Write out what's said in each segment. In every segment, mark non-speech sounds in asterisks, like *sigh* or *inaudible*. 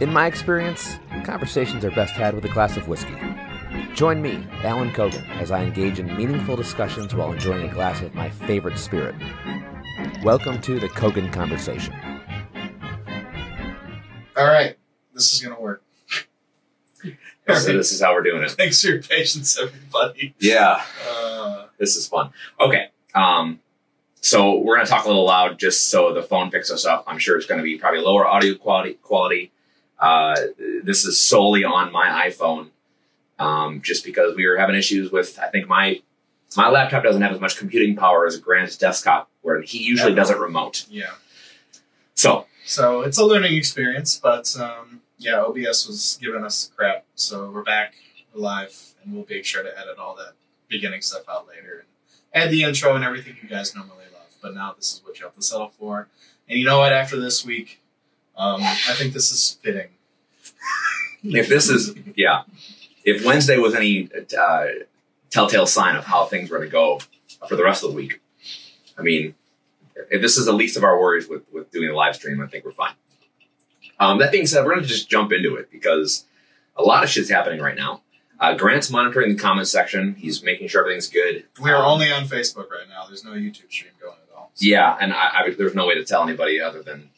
In my experience, conversations are best had with a glass of whiskey. Join me, Allan Cogan, as I engage in meaningful discussions while enjoying a glass of my favorite spirit. Welcome to the Cogan Conversation. All right, this is gonna work. All So right. this is how we're doing it. Thanks for your patience, everybody. Yeah, Uh, this is fun. Okay. Um, so we're gonna talk a little loud just so the phone picks us up. I'm sure it's gonna be probably lower audio quality quality. Uh, this is solely on my iPhone. Um, just because we were having issues with I think my my laptop doesn't have as much computing power as Grant's desktop, where he usually Yeah. does it remote. yeah. So So it's a learning experience, but um, yeah, OBS was giving us crap, so we're back, we're live, and we'll be sure to edit all that beginning stuff out later and add the intro and everything you guys normally love. But now this is what you have to settle for. And you know what? After this week, um, I think this is fitting. if this is yeah, if Wednesday was any uh, telltale sign of how things were going to go for the rest of the week, I mean, if this is the least of our worries with with doing the live stream, I think we're fine. Um, that being said, we're going to just jump into it because a lot of shit's happening right now. Uh, Grant's monitoring the comment section. He's making sure everything's good. We are Um, only on Facebook right now. There's no YouTube stream going at all. So- Yeah, and I, I, there's no way to tell anybody other than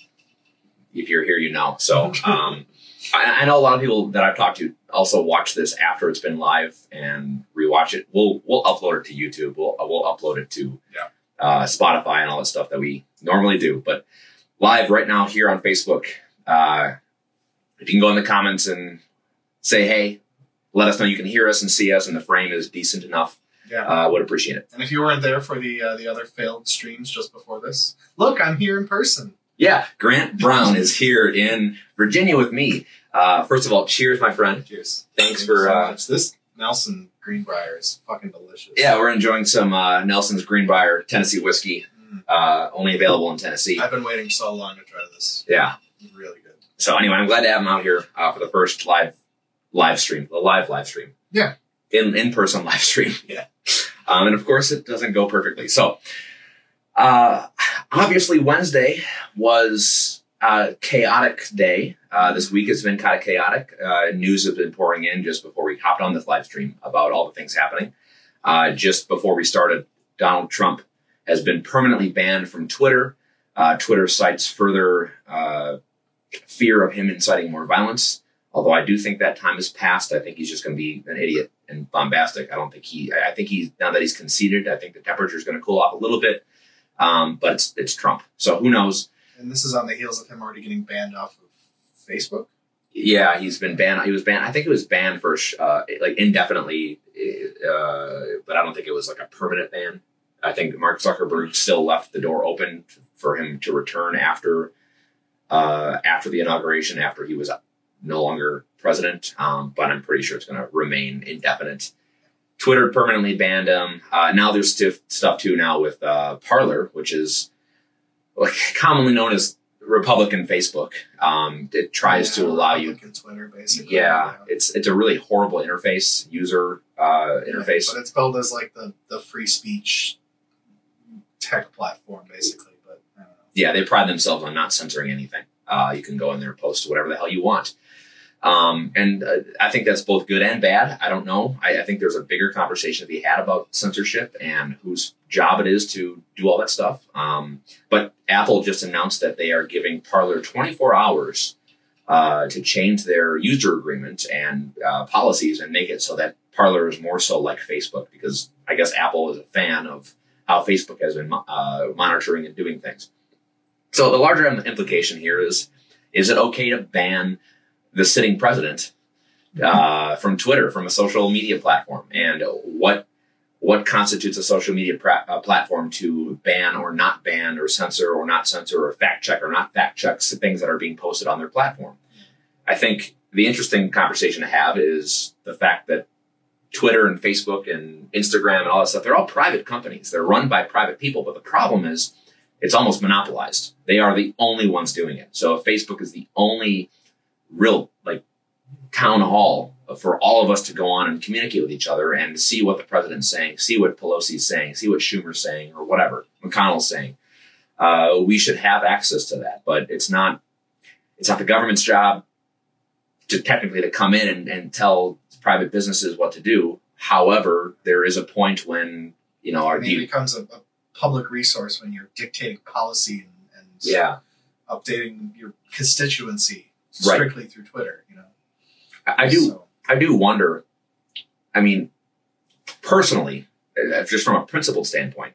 if you're here, you know. So um, I, I know a lot of people that I've talked to also watch this after it's been live and rewatch it. We'll we'll upload it to YouTube. We'll we'll upload it to Yeah. uh, Spotify and all that stuff that we normally do. But live right now here on Facebook, uh, if you can go in the comments and say hey, let us know you can hear us and see us, and the frame is decent enough. Yeah. Uh, would appreciate it. And if you weren't there for the uh, the other failed streams just before this, look, I'm here in person. Yeah, Grant Brown is here in Virginia with me. Uh, first of all, cheers, my friend. Cheers. Thanks Thank for, so uh, this Nelson Green Brier is fucking delicious. Yeah, we're enjoying some uh, Nelson's Green Brier Tennessee whiskey, Mm. uh, only available in Tennessee. I've been waiting so long to try this. Yeah. Really good. So anyway, I'm glad to have him out here uh, for the first live live stream, the live live stream. Yeah. In in person live stream. Yeah. Um, and of course, it doesn't go perfectly. So, uh, obviously, Wednesday was a chaotic day. Uh, this week has been kind of chaotic. Uh, news has been pouring in just before we hopped on this live stream about all the things happening. Uh, just before we started, Donald Trump has been permanently banned from Twitter. Uh, Twitter cites further uh, fear of him inciting more violence. Although I do think that time has passed. I think he's just going to be an idiot and bombastic. I don't think he. I think he's now that he's conceded. I think the temperature is going to cool off a little bit. Um, but it's it's Trump, so who knows? And this is on the heels of him already getting banned off of Facebook. Yeah, he's been banned. He was banned. I think it was banned for uh, like indefinitely, uh, but I don't think it was like a permanent ban. I think Mark Zuckerberg still left the door open for him to return after uh, after the inauguration, after he was no longer president. Um, but I'm pretty sure it's going to remain indefinite. Twitter permanently banned them. Uh, now there's stuff too now with uh, Parler, which is like commonly known as Republican Facebook. Um, it tries to Yeah, allow you Twitter, basically. yeah, it's it's a really horrible interface, user uh, interface. But it's billed as like the, the free speech tech platform, basically. But I don't know. Yeah, they pride themselves on not censoring anything. Uh, you can go in there and post whatever the hell you want. Um, and uh, I think that's both good and bad. I don't know. I, I think there's a bigger conversation to be had about censorship and whose job it is to do all that stuff. Um, but Apple just announced that they are giving Parler 24 hours uh, to change their user agreement and uh, policies and make it so that Parler is more so like Facebook because I guess Apple is a fan of how Facebook has been uh, monitoring and doing things. So the larger implication here is: is it okay to ban the sitting president uh, from Twitter, from a social media platform, and what what constitutes a social media pra- uh, platform to ban or not ban or censor or not censor or fact check or not fact check things that are being posted on their platform? I think the interesting conversation to have is the fact that Twitter and Facebook and Instagram and all that stuff, they're all private companies. They're run by private people. But the problem is it's almost monopolized. They are the only ones doing it. So if Facebook is the only real like town hall for all of us to go on and communicate with each other and see what the president's saying, see what Pelosi's saying, see what Schumer's saying, or whatever McConnell's saying. Uh, we should have access to that, but it's not. It's not the government's job. to technically to come in and, and tell private businesses what to do. However, there is a point when you know our it becomes a, a public resource when you're dictating policy and, and yeah. updating your constituency Right. strictly through Twitter. You know, I I do So, I do wonder. I mean, personally, uh, just from a principled standpoint,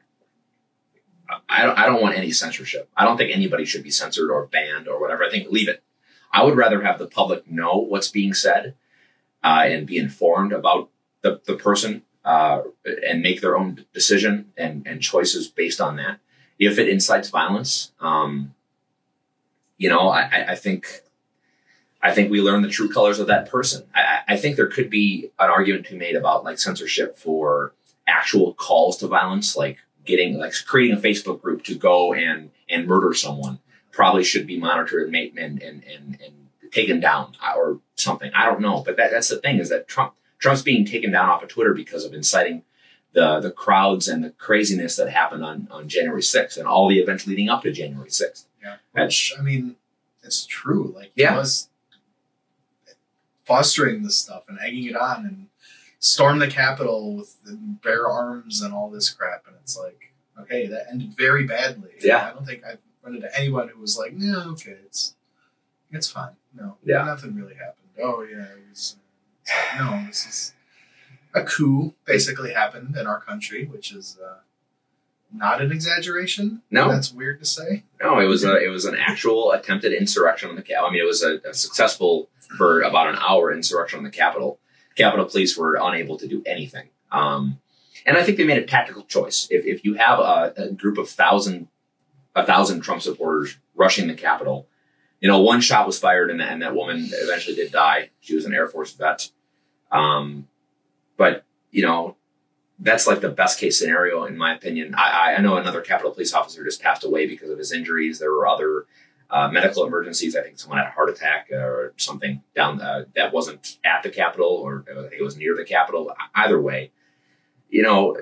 I don't, I don't want any censorship. I don't think anybody should be censored or banned or whatever. I think leave it. I would rather have the public know what's being said uh, and be informed about the, the person uh, and make their own decision and, and choices based on that. If it incites violence, um, you know, I- I think I think we learn the true colors of that person. I, I think there could be an argument to be made about like censorship for actual calls to violence, like getting like creating a Facebook group to go and and murder someone probably should be monitored and and and and, and taken down uh, or something. I don't know, but that, that's the thing is that Trump Trump's being taken down off of Twitter because of inciting the the crowds and the craziness that happened on on January 6th and all the events leading up to January 6th. yeah, which I mean, it's true. Like, Yeah. he was fostering this stuff and egging it on and stormed the Capitol with the bare arms and all this crap. And it's like, okay, that ended very badly. Yeah. I don't think I've run into anyone who was like, no, okay, it's it's fine. No, Yeah. nothing really happened. Oh yeah, it was. No, this is a coup basically happened in our country, which is uh, not an exaggeration. No. that's weird to say. No, it was a it was an actual attempted insurrection on the Capitol. I mean, it was a, a successful for about an hour insurrection on the Capitol. Capitol Police were unable to do anything, um, and I think they made a tactical choice. If if you have a, a group of thousand a thousand Trump supporters rushing the Capitol, you know, one shot was fired, and, and that woman eventually did die. She was an Air Force vet, um, but you know, that's like the best case scenario in my opinion. I, I- know another Capitol Police officer just passed away because of his injuries. There were other uh, medical emergencies. I think someone had a heart attack or something down uh, that wasn't at the Capitol or think it was near the Capitol. Either way, you know,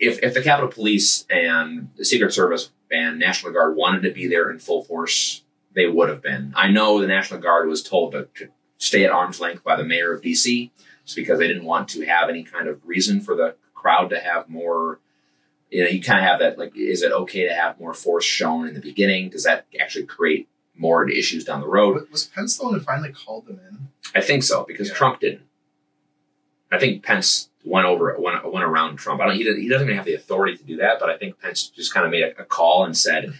if if the Capitol Police and the Secret Service and National Guard wanted to be there in full force, they would have been. I know the National Guard was told to, to stay at arm's length by the mayor of DC just because they didn't want to have any kind of reason for the crowd to have more you know you kind of have that like is it okay to have more force shown in the beginning does that actually create more issues down the road Was- Pence the one who finally called them in? i think so because Yeah. trump didn't i think pence went over went, went around trump i don't he, doesn't- he doesn't even have the authority to do that but i think pence just kind of made a, a call and said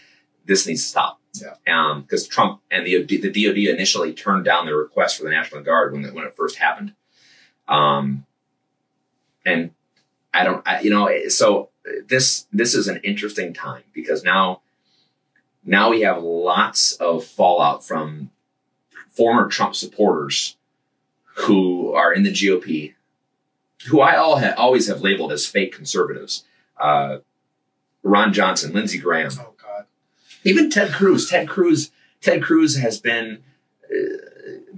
this needs to stop Yeah. um because trump and the the dod initially turned down their request for the national guard when it, when it first happened um and I don't, I, you know, so this this is an interesting time because now now we have lots of fallout from former Trump supporters who are in the GOP, who I all ha- always have labeled as fake conservatives. Uh, Ron Johnson, Lindsey Graham, Oh God, even Ted Cruz. Ted Cruz. Ted Cruz has been uh,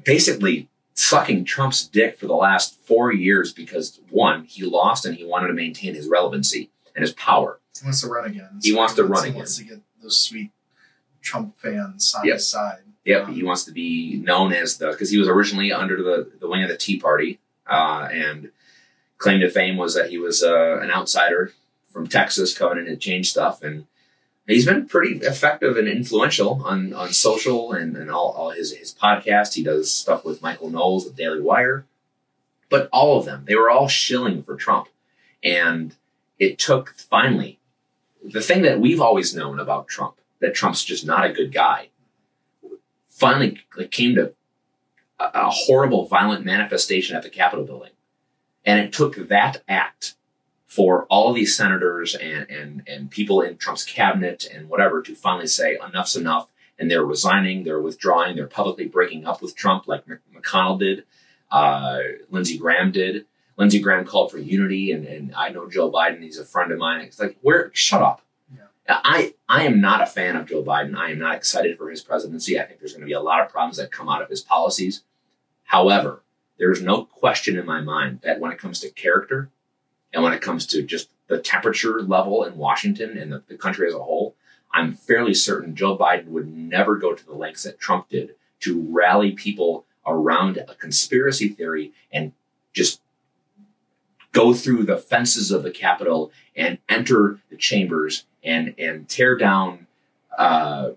basically sucking Trump's dick for the last four years because one, he lost and he wanted to maintain his relevancy and his power. he wants to run again. He wants to run he again. wants to get those sweet Trump fans on Yep. his side. Yep, Um, he wants to be known as the because he was originally under the the wing of the Tea Party, uh, and claim to fame was that he was uh, an outsider from Texas coming in to change stuff, and he's been pretty effective and influential on on social and, and all, all his his podcast. He does stuff with Michael Knowles with Daily Wire, but all of them they were all shilling for Trump, and it took finally the thing that we've always known about Trump that Trump's just not a good guy finally came to a, a horrible violent manifestation at the Capitol building. And it took that act for all of these senators and, and, and people in Trump's cabinet and whatever to finally say enough's enough. And they're resigning, they're withdrawing, they're publicly breaking up with Trump like McConnell did, uh, Lindsey Graham did. Lindsey Graham called for unity, and, and I know Joe Biden, he's a friend of mine. It's like, where, shut up. I, I am not a fan of Joe Biden. I am not excited for his presidency. I think there's going to be a lot of problems that come out of his policies. However, there's no question in my mind that when it comes to character and when it comes to just the temperature level in Washington and the, the country as a whole, I'm fairly certain Joe Biden would never go to the lengths that Trump did to rally people around a conspiracy theory and just go through the fences of the Capitol and enter the chambers and and tear down uh,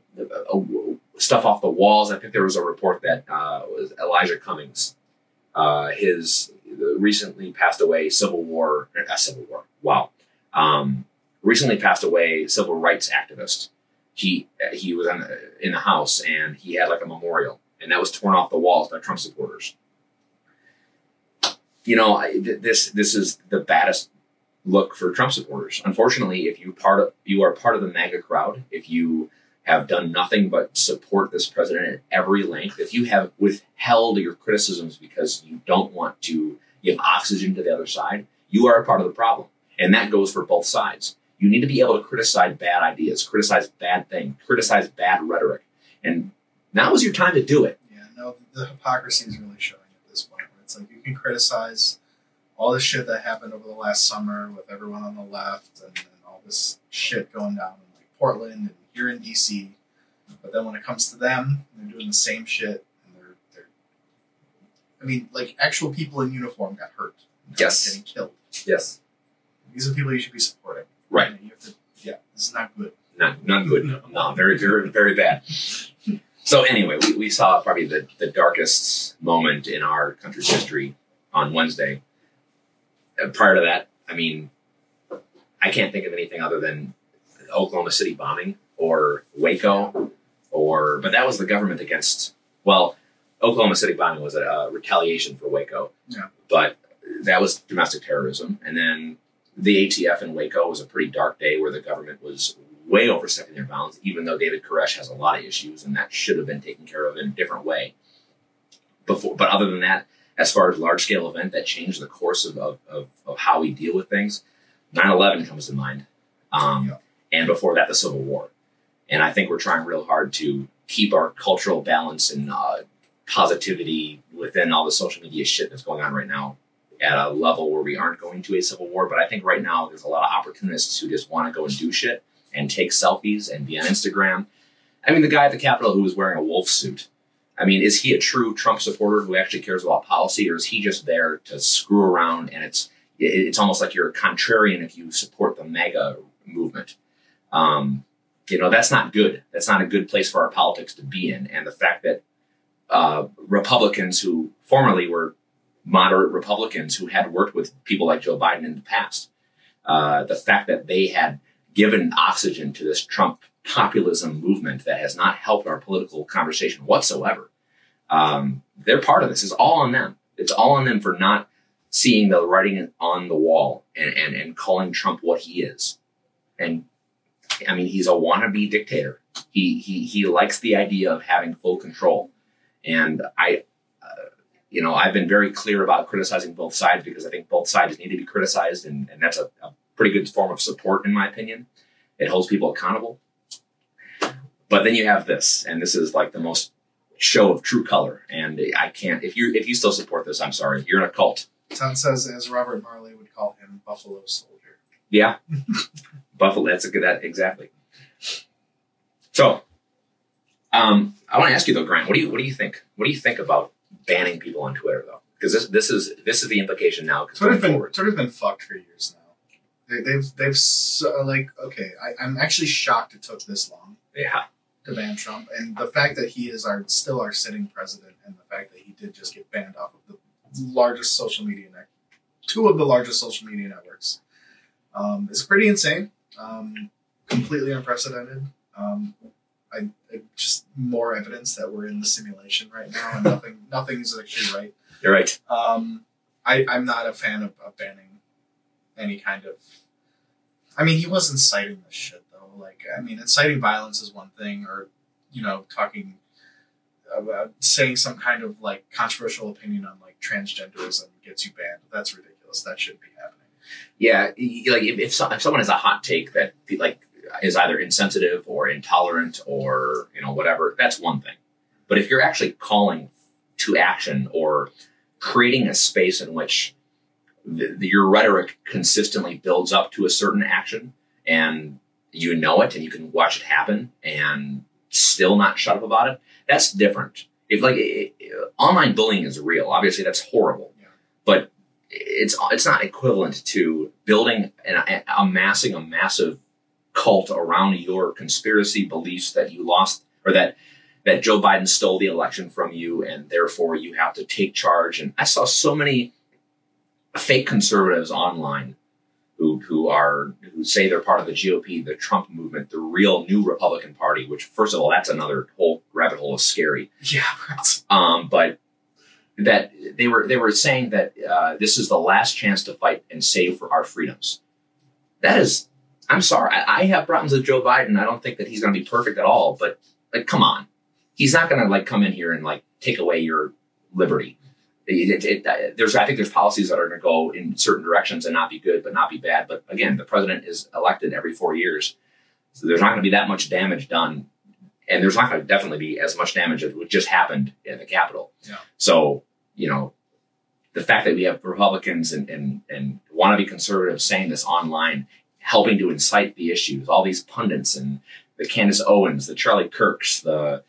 stuff off the walls. I think there was a report that uh, was Elijah Cummings, uh, his recently passed away Civil War, uh, Civil War. Wow, um, recently passed away civil rights activist. He he was in, in the house and he had like a memorial, and that was torn off the walls by Trump supporters. You know, I, this this is the baddest look for Trump supporters. Unfortunately, if you part of you are part of the MAGA crowd, if you have done nothing but support this president at every length, if you have withheld your criticisms because you don't want to give oxygen to the other side, you are a part of the problem. And that goes for both sides. You need to be able to criticize bad ideas, criticize bad things, criticize bad rhetoric. And now is your time to do it. Yeah, no, the hypocrisy is really showing at this point. It's like you can criticize all the shit that happened over the last summer with everyone on the left and, and all this shit going down in like Portland and here in DC. But then when it comes to them, they're doing the same shit and they're they're I mean, like actual people in uniform got hurt. Yes. Getting killed. Yes. These are people you should be supporting. Right. You have to, yeah, this is not good. Not not good. No, no very very very bad. So anyway, we, we saw probably the, the darkest moment in our country's history on Wednesday. Uh, prior to that, I mean, I can't think of anything other than Oklahoma City bombing or Waco, or but that was the government against. Well, Oklahoma City bombing was a, a retaliation for Waco. Yeah. But that was domestic terrorism, and then the ATF in Waco was a pretty dark day where the government was way overstepping their bounds, even though David Koresh has a lot of issues and that should have been taken care of in a different way. Before, but other than that, as far as large scale event that changed the course of, of, of, of how we deal with things, 9 11 comes to mind. Um, Yeah. And before that, the Civil War. And I think we're trying real hard to keep our cultural balance and uh, positivity within all the social media shit that's going on right now at a level where we aren't going to a civil war. But I think right now there's a lot of opportunists who just want to go and do shit and take selfies and be on Instagram. I mean, the guy at the Capitol who was wearing a wolf suit. I mean, is he a true Trump supporter who actually cares about policy, or is he just there to screw around? And it's it's almost like you're a contrarian if you support the MAGA movement. Um, you know, that's not good. That's not a good place for our politics to be in. And the fact that uh, Republicans who formerly were moderate Republicans who had worked with people like Joe Biden in the past. Uh, the fact that they had given oxygen to this Trump populism movement that has not helped our political conversation whatsoever. Um, they're part of this. It's all on them. It's all on them for not seeing the writing on the wall and, and, and calling Trump what he is. And I mean, he's a wannabe dictator. He, he, he likes the idea of having full control. And I, uh, you know, I've been very clear about criticizing both sides because I think both sides need to be criticized, and, and that's a, a pretty good form of support, in my opinion. It holds people accountable. But then you have this, and this is like the most show of true color. And I can't if you if you still support this, I'm sorry, you're in a cult. Tom says, as Robert Marley would call him, Buffalo Soldier. Yeah, *laughs* Buffalo. That's a good. That exactly. So, um, I want to ask you though, Grant. What do you what do you think? What do you think about banning people on Twitter though? Because this this is this is the implication now. Twitter's been forward. Twitter's been fucked for years now. They, they've they've so, like okay. I, I'm actually shocked it took this long Yeah, to ban Trump, and the fact that he is our still our sitting president, and the fact that he did just get banned off of the largest social media net, two of the largest social media networks, um, is pretty insane. Um, completely unprecedented. Um, I, I just more evidence that we're in the simulation right now, and nothing *laughs* nothing's actually right. you're right. Um, I, I'm not a fan of, of banning any kind of. I mean, he was inciting this shit though. Like, I mean, inciting violence is one thing, or you know, talking about saying some kind of like controversial opinion on like transgenderism gets you banned. That's ridiculous. That shouldn't be happening. Yeah, like if if, so, if someone has a hot take that like is either insensitive or intolerant or you know whatever, that's one thing. But if you're actually calling to action or creating a space in which the, the, your rhetoric consistently builds up to a certain action and you know it and you can watch it happen and still not shut up about it, that's different. if like it, it- online bullying is real, obviously that's horrible. Yeah. But it's it's not equivalent to building and amassing a massive cult around your conspiracy beliefs that you lost or that that Joe Biden stole the election from you and therefore you have to take charge. And I saw so many fake conservatives online who who are who say they're part of the GOP, the Trump movement, the real new Republican Party. Which, first of all, that's another whole rabbit hole of scary. Yeah. Um, but that they were they were saying that uh, this is the last chance to fight and save for our freedoms. That is, I'm sorry, I, I have problems with Joe Biden. I don't think that he's going to be perfect at all. But like, come on, he's not going to like come in here and like take away your liberty. It, it, it, there's, I think there's policies that are going to go in certain directions and not be good, but not be bad. But again, the president is elected every four years, so there's not going to be that much damage done, and there's not going to definitely be as much damage as what just happened in the Capitol. Yeah. So you know, the fact that we have Republicans and and and wannabe conservatives saying this online, helping to incite the issues, all these pundits and the Candace Owens, the Charlie Kirks, the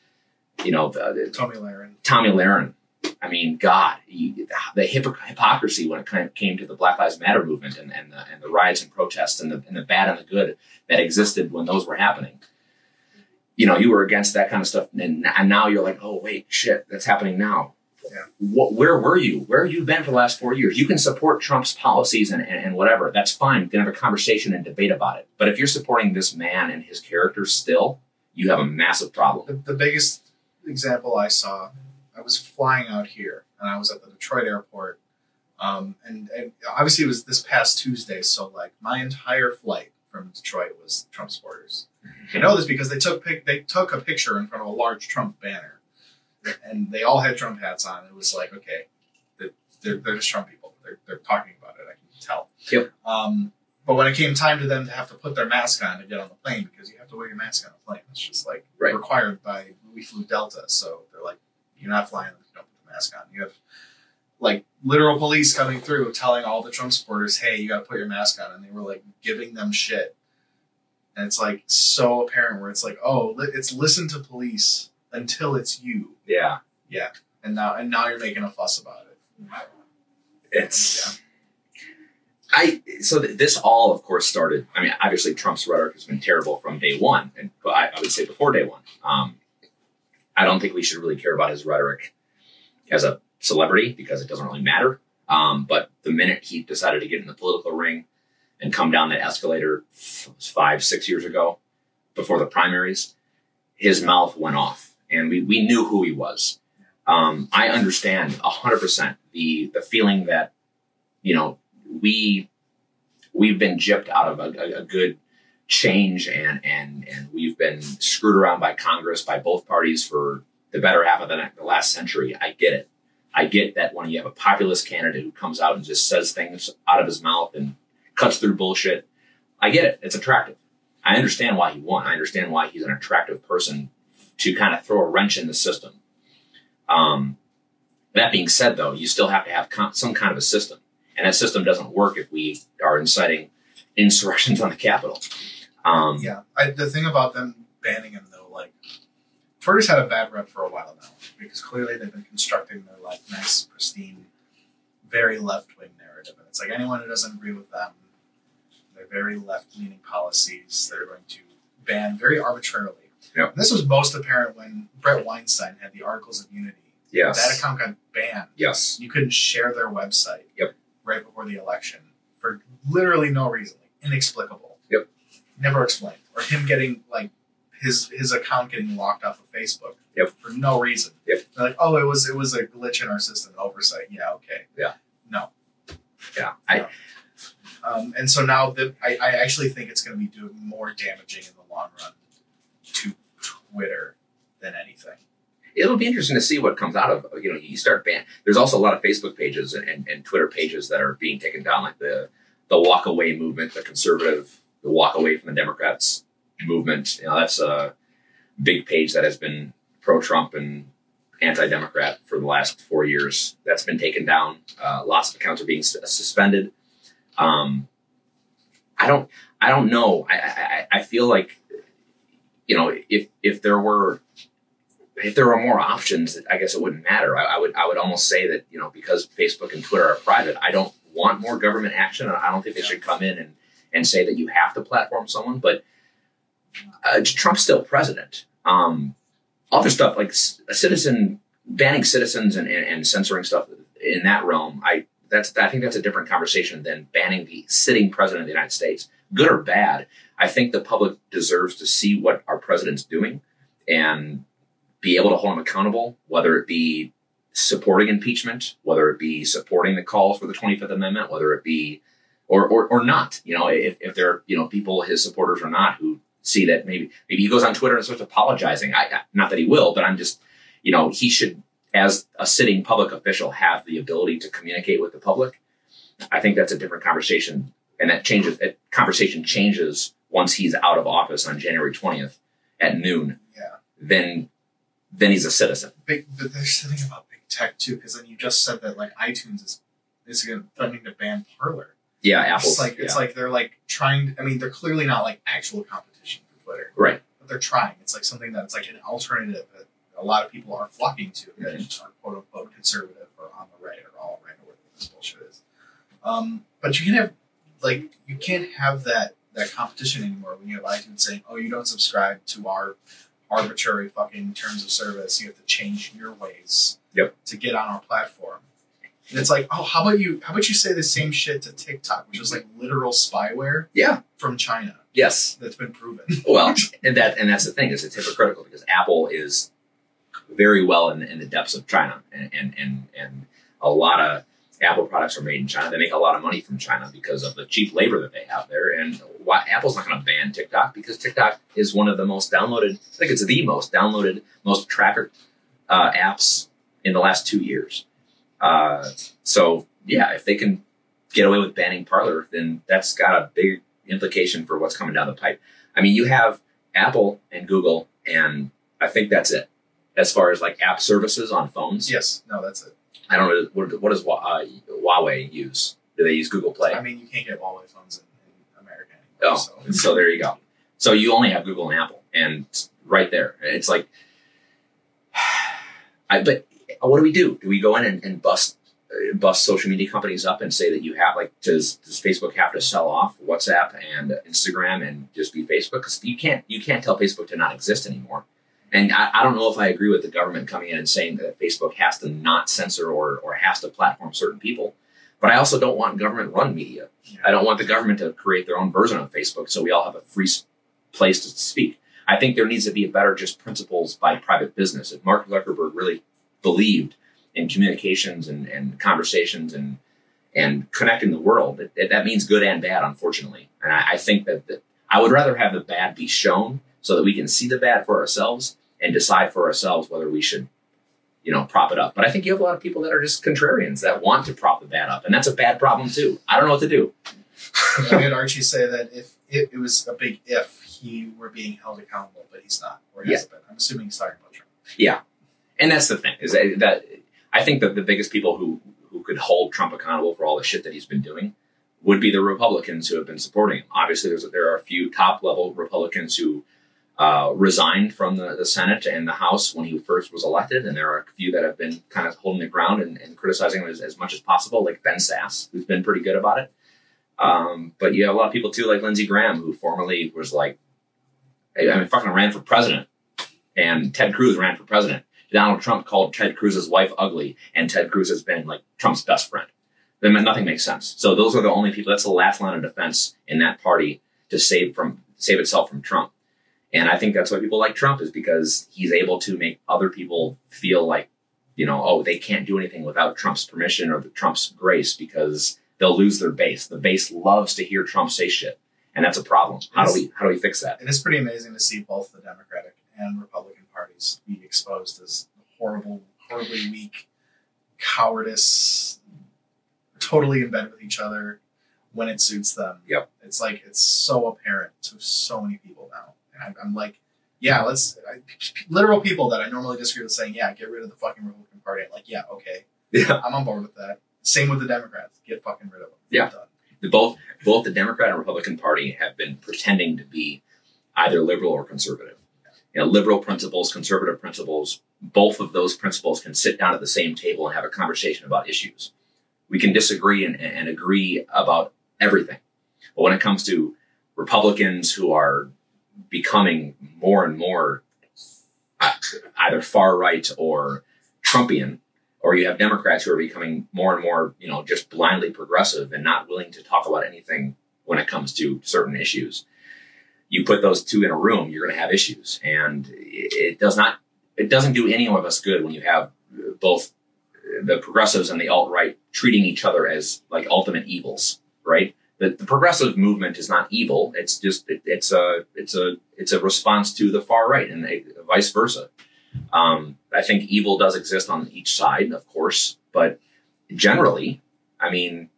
you know the, the Tomi Lahren. Tomi Lahren. I mean, God, he, the hypocr- hypocrisy when it kind of came to the Black Lives Matter movement and, and, the, and the riots and protests and the, and the bad and the good that existed when those were happening. You know, you were against that kind of stuff, and, and now you're like, oh wait, shit, that's happening now. Yeah. What, where were you? Where have you been for the last four years? You can support Trump's policies and, and, and whatever. That's fine. You can have a conversation and debate about it. But if you're supporting this man and his character still, you have a massive problem. The, the biggest example I saw, I was flying out here and I was at the Detroit airport. Um, and, and obviously it was this past Tuesday, so like my entire flight from Detroit was Trump supporters. I know this because they took pic- they took a picture in front of a large Trump banner, and they all had Trump hats on. It was like, okay, they're, they're, they're just Trump people. They're, they're talking about it. I can tell. Yep. Um, but when it came time to them to have to put their mask on to get on the plane, because you have to wear your mask on a plane, it's just like Right. required by we flew Delta. So they're like, you're not flying if you don't put the mask on. You have like literal police coming through telling all the Trump supporters, hey, you got to put your mask on. And they were like giving them shit. And it's like so apparent where it's like, oh, it's listen to police until it's you. Yeah. Yeah. And now, and now you're making a fuss about it. It's I so th- this all of course started. I mean, obviously Trump's rhetoric has been terrible from day one, and but I, I would say before day one. Um, I don't think we should really care about his rhetoric as a celebrity because it doesn't really matter. Um, but the minute he decided to get in the political ring and come down that escalator f- five, six years ago, before the primaries, his mouth went off, and we we knew who he was. Um, I understand hundred percent the the feeling that you know we we've been gypped out of a, a, a good change and and and we've been screwed around by Congress by both parties for the better half of the, the last century. I get it. I get that when you have a populist candidate who comes out and just says things out of his mouth and cuts through bullshit, I get it. It's attractive. I understand why he won. I understand why he's an attractive person to kind of throw a wrench in the system. Um, that being said, though, you still have to have con- some kind of a system, and that system doesn't work if we are inciting insurrections on the Capitol. Um, Yeah. I, the thing about them banning him, though, like, Twitter's had a bad rep for a while now because clearly they've been constructing their, like, nice, pristine, very left wing narrative. And it's like anyone who doesn't agree with them, their very left leaning policies, they're going to ban very arbitrarily. Yep. This was most apparent when Bret Weinstein had the Articles of Unity. Yeah. That account got banned. Yes. You couldn't share their website Yep. right before the election for literally no reason, like, inexplicable. Yep. Never explained. Or him getting like his his account getting locked off of Facebook. Yep. For no reason. Yep. They're like, oh, it was it was a glitch in our system, oversight. Yeah, okay. Yeah. No. Yeah. I, Um, and so now that I, I actually think it's going to be doing more damaging in the long run Twitter than anything. it'll be interesting to see what comes out of you know you start ban. There's also a lot of Facebook pages and, and, and Twitter pages that are being taken down, like the the walk away movement, the conservative, the walk away from the Democrats movement. You know, that's a big page that has been pro Trump and anti Democrat for the last four years. That's been taken down. Uh, lots of accounts are being suspended. Um, I don't. I don't know. I I- I feel like you know if if there were if there were more options, I guess it wouldn't matter. I, I would I would almost say that you know because Facebook and Twitter are private, I don't want more government action. and I don't think they should come in and and say that you have to platform someone. But uh, Trump's still president. Um, other stuff like a citizen banning citizens and, and, and censoring stuff in that realm, I that's I think that's a different conversation than banning the sitting president of the United States. Good or bad, I think the public deserves to see what our president's doing and be able to hold him accountable, whether it be supporting impeachment, whether it be supporting the calls for the 25th Amendment, whether it be or or, or not. You know, if, if there are you know people his supporters or not who see that maybe maybe he goes on Twitter and starts apologizing. I- not that he will, but I'm just you know he should as a sitting public official have the ability to communicate with the public. I think that's a different conversation, and that changes. That conversation changes once he's out of office on January 20th at noon. Yeah. Then then he's a citizen. Big, but there's something about big tech too, because then you just said that like iTunes is is threatening to ban Parler. Yeah, Apple's It's like it's yeah. like they're like trying. I mean, they're clearly not like actual competition for Twitter, right. but they're trying. It's like something that's like an alternative that a lot of people are flocking to that Mm-hmm. are quote unquote conservative or on the right or all right or whatever this bullshit is. Um, but you can have like you can't have that that competition anymore when you have iTunes saying, "Oh, you don't subscribe to our arbitrary fucking terms of service. You have to change your ways Yep. to get on our platform." And it's like, oh, how about you? How about you say the same shit to TikTok, which is like literal spyware Yeah. from China Yes. that's been proven. *laughs* Well, *laughs* and that and that's the thing is it's hypocritical because Apple is very well in, in the depths of China, and, and and and a lot of Apple products are made in China. They make a lot of money from China because of the cheap labor that they have there. And why Apple's not going to ban TikTok because TikTok is one of the most downloaded. I think it's the most downloaded, most trafficked uh, apps in the last two years. Uh, so yeah, if they can get away with banning Parler, then that's got a big implication for what's coming down the pipe. I mean, you have Apple and Google, and I think that's it. As far as like app services on phones, yes, no, that's it. I don't know what, what does uh, Huawei use. Do they use Google Play? I mean, you can't get Huawei phones in, in America anymore. Oh, So. so there you go. So you only have Google and Apple, and right there, it's like, *sighs* I. But what do we do? Do we go in and, and bust uh, bust social media companies up and say that you have like does does Facebook have to sell off WhatsApp and Instagram and just be Facebook? Because you can't you can't tell Facebook to not exist anymore. And I, I don't know if I agree with the government coming in and saying that Facebook has to not censor or or has to platform certain people. But I also don't want government run media. Yeah. I don't want the government to create their own version of Facebook so we all have a free place to speak. I think there needs to be a better just principles by private business. If Mark Zuckerberg really believed in communications and, and conversations and and connecting the world, it, it- that means good and bad, unfortunately. And I, I think that, that I would rather have the bad be shown so that we can see the bad for ourselves and decide for ourselves whether we should, you know, prop it up. But I think you have a lot of people that are just contrarians that want to prop the bad up, and that's a bad problem too. I don't know what to do. I had Archie say that if it, it was a big if he were being held accountable, but he's not, or he hasn't been. I'm assuming he's talking about Trump. Yeah, and that's the thing is that, that I think that the biggest people who who could hold Trump accountable for all the shit that he's been doing would be the Republicans who have been supporting him. Obviously, there's there are a few top level Republicans who uh, resigned from the, the Senate and the House when he first was elected, and there are a few that have been kind of holding the ground and, and criticizing him as, as much as possible, like Ben Sasse, who's been pretty good about it. Um, but you have a lot of people too, like Lindsey Graham, who formerly was like, I mean, fucking ran for president, and Ted Cruz ran for president. Donald Trump called Ted Cruz's wife ugly, and Ted Cruz has been like Trump's best friend. Then nothing makes sense. So those are the only people. That's the last line of defense in that party to save from save itself from Trump. And I think that's why people like Trump is because he's able to make other people feel like, you know, oh, they can't do anything without Trump's permission or the Trump's grace because they'll lose their base. The base loves to hear Trump say shit, and that's a problem. How do we how do we fix that? It is pretty amazing to see both the Democratic and Republican parties be exposed as horrible, horribly weak, cowardice, totally in bed with each other when it suits them. Yep. It's like it's so apparent to so many people now, I'm, I'm like, yeah, let's. I, literal people that I normally disagree with saying, yeah, get rid of the fucking Republican Party. I'm like, yeah, okay, Yeah. I'm on board with that. Same with the Democrats. Get fucking rid of them. Yeah. The both both the Democrat and Republican Party have been pretending to be either liberal or conservative. you know, liberal principles, conservative principles, both of those principles can sit down at the same table and have a conversation about issues. We can disagree and, and agree about everything. But when it comes to Republicans who are becoming more and more uh, either far right or Trumpian, or you have Democrats who are becoming more and more, you know, just blindly progressive and not willing to talk about anything when it comes to certain issues. You put those two in a room, you're going to have issues, and it does not, it doesn't do any of us good when you have both the progressives and the alt right treating each other as like ultimate evils, right? The, the progressive movement is not evil. It's just it, it's a it's a it's a response to the far right, and vice versa. Um, I think evil does exist on each side, of course, but generally, I mean,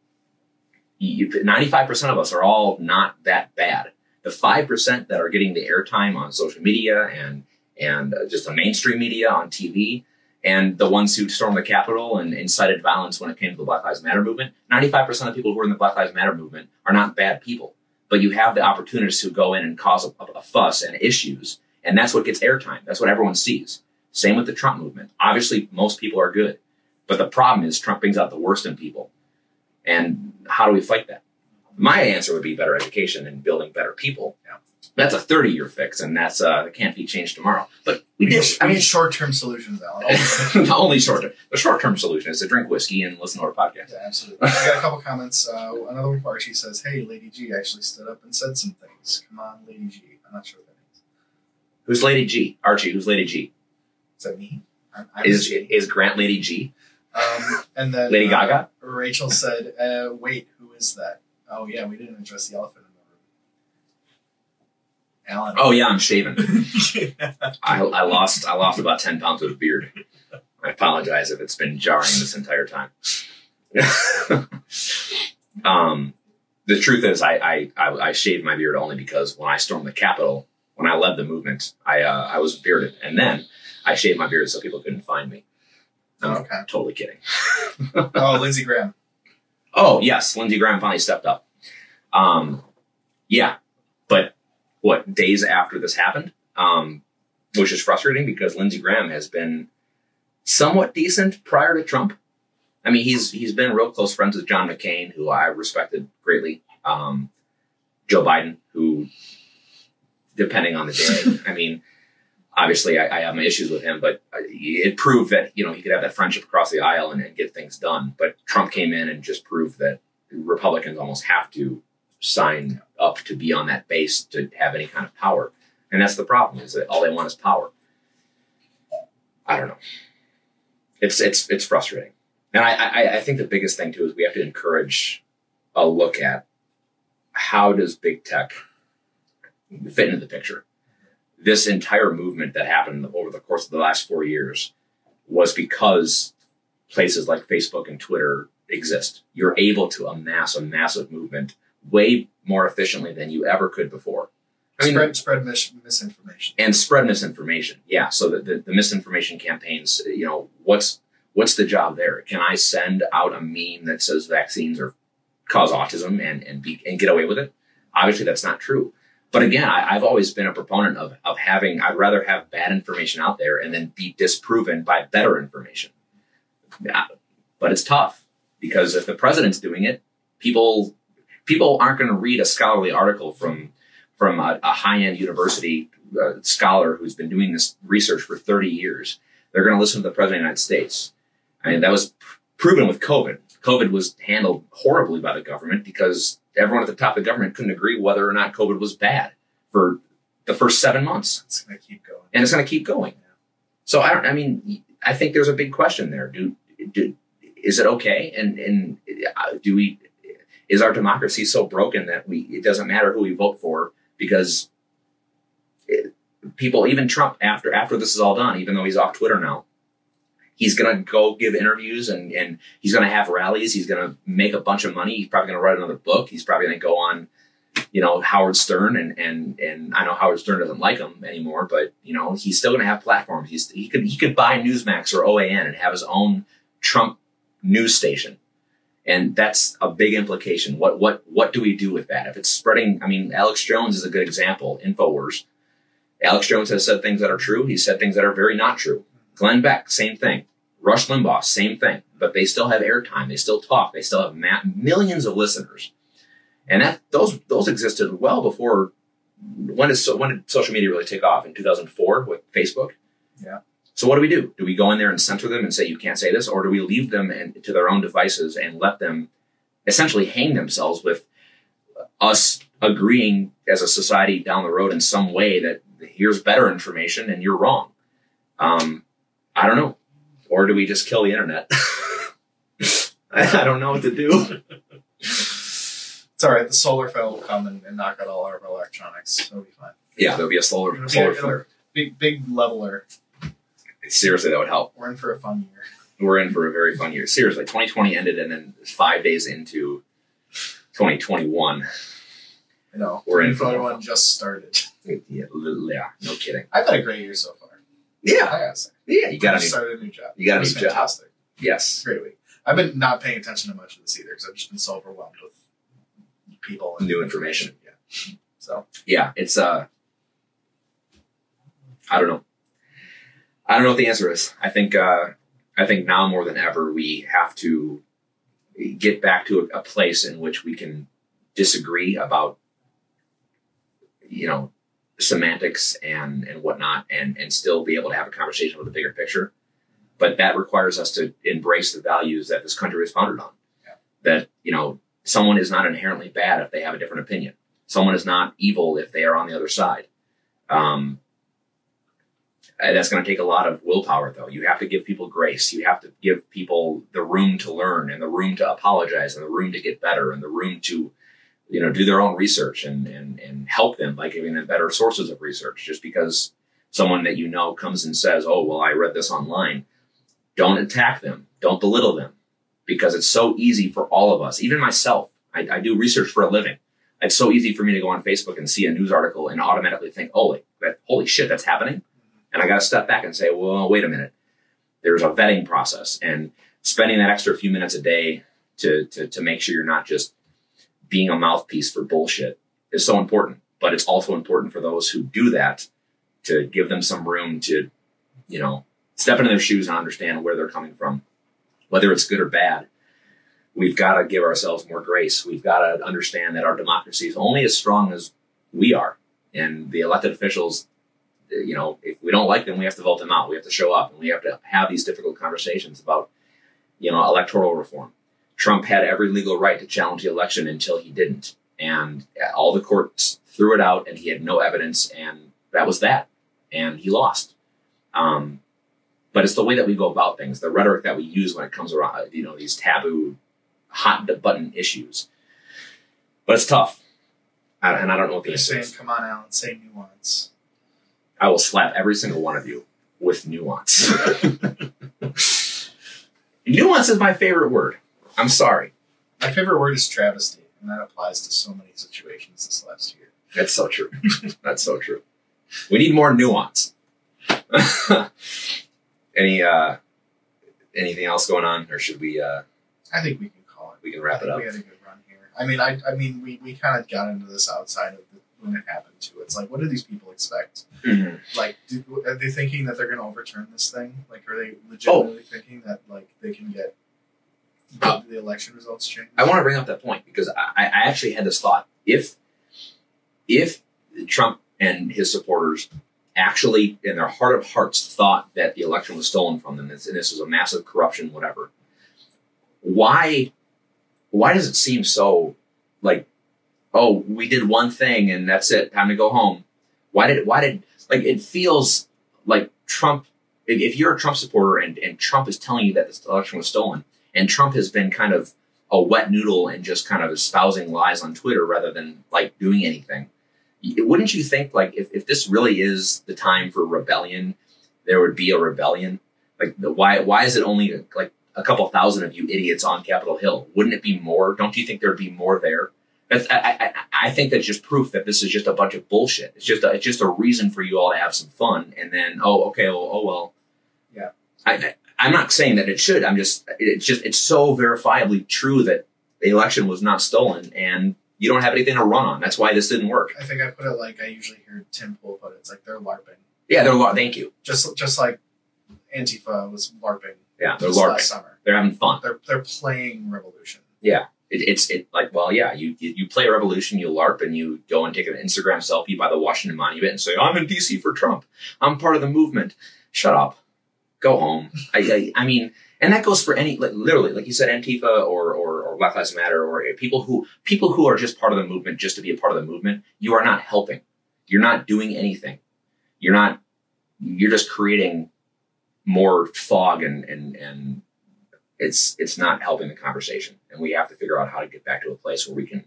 95% of us are all not that bad. The 5% that are getting the airtime on social media and, and uh, just the mainstream media on TV, and the ones who stormed the Capitol and incited violence when it came to the Black Lives Matter movement, 95% of people who are in the Black Lives Matter movement are not bad people. But you have the opportunists who go in and cause a, a fuss and issues, and that's what gets airtime. That's what everyone sees. Same with the Trump movement. Obviously, most people are good. But the problem is Trump brings out the worst in people. And how do we fight that? My answer would be better education and building better people. Yeah. That's a 30 year fix, and that's uh, can't be changed tomorrow. But we, need, I mean, short term solutions, Allan. *laughs* only short term. The short term solution is to drink whiskey and listen to our podcast. Yeah, absolutely. we got a couple comments. Uh, another one Archie says, "Hey, Lady G actually stood up and said some things. Come on, Lady G. I'm not sure what that means. Who's Lady G? Archie. Who's Lady G? Is that me? I'm, I'm is is Grant Lady G? Um, and then Lady uh, Gaga. Rachel said, uh, "Wait, who is that?" Oh yeah, we didn't address the elephant the. Allan. Oh yeah, I'm shaving. *laughs* I, I lost I lost about ten pounds of beard. I apologize if it's been jarring this entire time. *laughs* um, the truth is, I, I, I I shaved my beard only because when I stormed the Capitol, when I led the movement, I uh, I was bearded, and then I shaved my beard so people couldn't find me. I'm okay. totally kidding. *laughs* oh, Lindsey Graham. Oh yes, Lindsey Graham finally stepped up. Um, yeah, but what days after this happened, um, which is frustrating because Lindsey Graham has been somewhat decent prior to Trump. I mean, he's he's been real close friends with John McCain, who I respected greatly. Um, Joe Biden, who, depending on the day, *laughs* I mean, obviously I, I, have my issues with him, but it proved that you know he could have that friendship across the aisle and, and, get things done. But Trump came in and just proved that Republicans almost have to sign up to be on that base to have any kind of power, and that's the problem is that all they want is power. I don't know. It's it's it's frustrating, and I, I, I think the biggest thing too is we have to encourage a look at how does big tech fit into the picture this entire movement that happened over the course of the last four years was because places like Facebook and Twitter exist. You're able to amass a massive movement way more efficiently than you ever could before. I mean, spread, spread mis- misinformation and spread misinformation. Yeah. So the, the, the misinformation campaigns, you know, what's what's the job there? Can I send out a meme that says vaccines are cause autism and and be and get away with it? Obviously, that's not true. But again, I, have always been a proponent of, of having, I'd rather have bad information out there and then be disproven by better information. Yeah, but it's tough because if the president's doing it, people people aren't going to read a scholarly article from from a, a high end university uh, scholar who's been doing this research for 30 years. They're going to listen to the president of the United States. I mean, that was proven with COVID. COVID was handled horribly by the government because everyone at the top of the government couldn't agree whether or not COVID was bad for the first seven months. It's going to keep going, and it's going to keep going. So I don't. I mean, I think there's a big question there. Do, do is it okay? And and uh, do we? Is our democracy so broken that we it doesn't matter who we vote for because it, people, even Trump, after after this is all done, even though he's off Twitter now, he's going to go give interviews and, and he's going to have rallies. He's going to make a bunch of money. He's probably going to write another book. He's probably going to go on, you know, Howard Stern. And, and, and I know Howard Stern doesn't like him anymore, but you know, he's still going to have platforms. He's, he could, he could buy Newsmax or OAN and have his own Trump news station. And that's a big implication. What, what, what do we do with that? If it's spreading, I mean, Alex Jones is a good example, Infowars Alex Jones has said things that are true. He's said things that are very not true. Glenn Beck, same thing. Rush Limbaugh, same thing. But they still have airtime. They still talk. They still have ma- millions of listeners. And that those those existed well before. When did so when did social media really take off? In 2004 with Facebook. Yeah. So what do we do? Do we go in there and censor them and say you can't say this, or do we leave them and, to their own devices and let them essentially hang themselves with us agreeing as a society down the road in some way that here's better information and you're wrong? Um, I don't know. Or do we just kill the internet? *laughs* I, I don't know what to do. It's all right. The solar flare will come and, and knock out all our electronics. It'll be fine. Yeah, there'll be a solar It'll solar flare. Big big leveler. Seriously, that would help. We're in for a fun year. We're in for a very fun year. Seriously, 2020 ended, and then five days into 2021, I know. We're in for 2021 just started. yeah, yeah, no kidding. I've had a great year so far. I Yeah, gotta say. yeah, you got I to just started a new job. You got a new job. fantastic. yes, Great week. I've been not paying attention to much of this either because I've just been so overwhelmed with people and New information. Yeah. So yeah. It's uh, I don't know. I don't know what the answer is. I think uh, I think now more than ever we have to get back to a, a place in which we can disagree about you know semantics and and whatnot and and still be able to have a conversation with the bigger picture but that requires us to embrace the values that this country is founded on Yeah. that you know someone is not inherently bad if they have a different opinion someone is not evil if they are on the other side um, Uh, that's going to take a lot of willpower though. You have to give people grace. You have to give people the room to learn and the room to apologize and the room to get better and the room to you know do their own research and and, and help them by giving them better sources of research. Just because someone that you know comes and says oh well i read this online don't attack them. Don't belittle them. Because it's so easy for all of us even myself. I, I do research for a living. It's so easy for me to go on facebook and see a news article and automatically think oh, holy that, holy shit that's happening and I got to step back and say, well, wait a minute. There's a vetting process, and spending that extra few minutes a day to to to make sure you're not just being a mouthpiece for bullshit is so important. But it's also important for those who do that to give them some room to, you know, step into their shoes and understand where they're coming from, whether it's good or bad. We've got to give ourselves more grace. We've got to understand that our democracy is only as strong as we are, and the elected officials you know, if we don't like them, we have to vote them out. We have to show up and we have to have these difficult conversations about, you know, electoral reform. Trump had every legal right to challenge the election until he didn't. And all the courts threw it out and he had no evidence and that was that. And he lost. Um, but it's the way that we go about things, the rhetoric that we use when it comes around, you know, these taboo, hot button issues. But it's tough. I- And I don't know what the answer is. "Come on, Allan, say nuance." I will slap every single one of you with nuance. *laughs* nuance is my favorite word. I'm sorry. My favorite word is travesty, and that applies to so many situations this last year. That's so true. *laughs* That's so true. We need more nuance. *laughs* Any uh anything else going on or should we uh I think we can call it. we can wrap it up? We had a good run here. I mean, I, I mean, we, we kind of got into this outside of the, when it happened to. It's like, what do these people expect? Mhm. Like, do, are they thinking that they're going to overturn this thing? Like, are they legitimately thinking that like they can get Oh. the election results changed? I want to bring up that point because I, I actually had this thought. If if Trump and his supporters actually, in their heart of hearts, thought that the election was stolen from them and this, and this was a massive corruption, whatever, why why does it seem so like, oh, we did one thing and that's it, time to go home? Why did why did like it feels like Trump? If, you're a Trump supporter and, and Trump is telling you that this election was stolen, and Trump has been kind of a wet noodle and just kind of espousing lies on Twitter rather than like doing anything. Wouldn't you think like if, if this really is the time for rebellion, there would be a rebellion? Like the, why why is it only like a couple thousand of you idiots on Capitol Hill? Wouldn't it be more? Don't you think there'd be more there? That's, I, I, I- think that's just proof that this is just a bunch of bullshit. It's just a, it's just a reason for you all to have some fun, and then oh okay well oh well. Yeah. I, I I'm not saying that it should. I'm just it's just it's so verifiably true that the election was not stolen, and You don't have anything to run on. That's why this didn't work. I think I put it like I usually hear Tim Pool put it. It's like they're LARPing. Yeah, they're lar- thank you. Just just like Antifa was LARPing Yeah, they're LARPing. summer. They're having fun. They're they're playing revolution. It, it's it like well, yeah. You, you play a revolution, you LARP, and you go and take an Instagram selfie by the Washington Monument and say, "I'm in DC for Trump. I'm part of the movement." Shut up. Go home. I, I I mean, and that goes for any like, literally, like you said, Antifa or, or or Black Lives Matter or eh, people who people who are just part of the movement just to be a part of the movement. You are not helping. You're not doing anything. You're not. You're just creating more fog and and and it's it's not helping the conversation and we have to figure out how to get back to a place where we can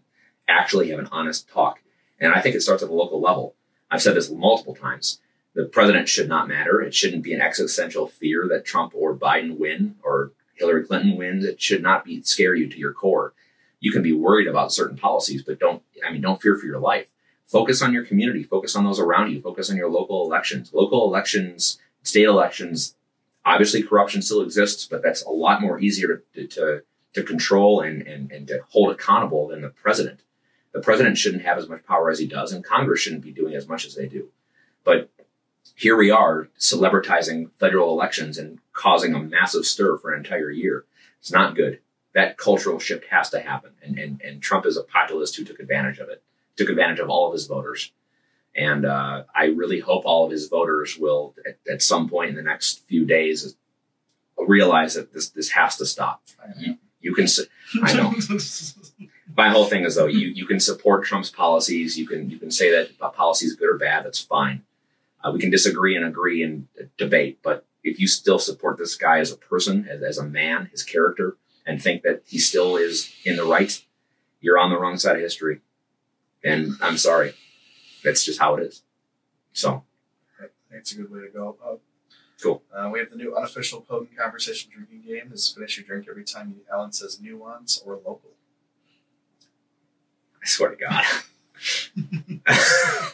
actually have an honest talk. And i think it starts at the local level. I've said this multiple times. The president should not matter. It shouldn't be an existential fear that trump or biden win or hillary clinton wins it should not be scare you to your core. You can be worried about certain policies but don't i mean don't fear for your life. Focus on your community. Focus on those around you. Focus on your local elections. Local elections state elections obviously corruption still exists, but that's a lot more easier to to, to control and, and, and to hold accountable than the president. The president shouldn't have as much power as he does, and Congress shouldn't be doing as much as they do. But here we are celebritizing federal elections and causing a massive stir for an entire year. It's not good. That cultural shift has to happen. And, and, and Trump is a populist who took advantage of it, took advantage of all of his voters. And uh, I really hope all of his voters will, at, at some point in the next few days, realize that this this has to stop. You can, su- I know. *laughs* My whole thing is though, you you can support Trump's policies. You can you can say that a policy is good or bad. That's fine. Uh, we can disagree and agree and debate, but if you still support this guy as a person, as, as a man, his character, and think that he still is in the right, you're on the wrong side of history. And I'm sorry. That's just how it is. So that's a good way to go. Uh, Cool. Uh, we have the new unofficial Potent Conversation drinking game is finish your drink every time Allan says nuance or local. I swear to God. *laughs*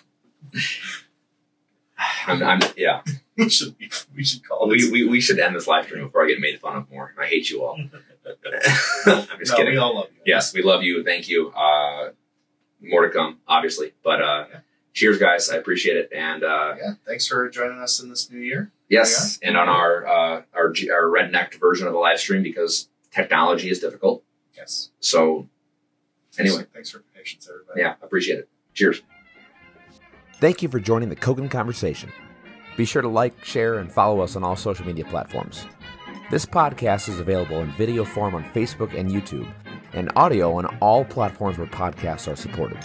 I'm, I'm, yeah. we should we should call We, we, we should end this live stream before I get made fun of more. I hate you all. *laughs* I'm just no, kidding. we all love you. Yes, we love you. Thank you. Uh, more to come, obviously. But uh, Yeah. Cheers, guys. I appreciate it. And uh, Yeah. Thanks for joining us in this new year. yes, and on our uh, our G- our rednecked version of the live stream because technology is difficult. Yes. So anyway, Thanks, thanks for patience, everybody. yeah, appreciate it. Cheers. Thank you for joining the Cogan Conversation. Be sure to like, share, and follow us on all social media platforms. This podcast is available in video form on Facebook and YouTube, and audio on all platforms where podcasts are supported.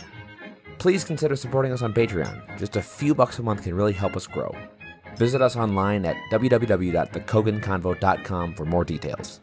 Please consider supporting us on Patreon. Just a few bucks a month can really help us grow. Visit us online at www.thecoganconvo.com for more details.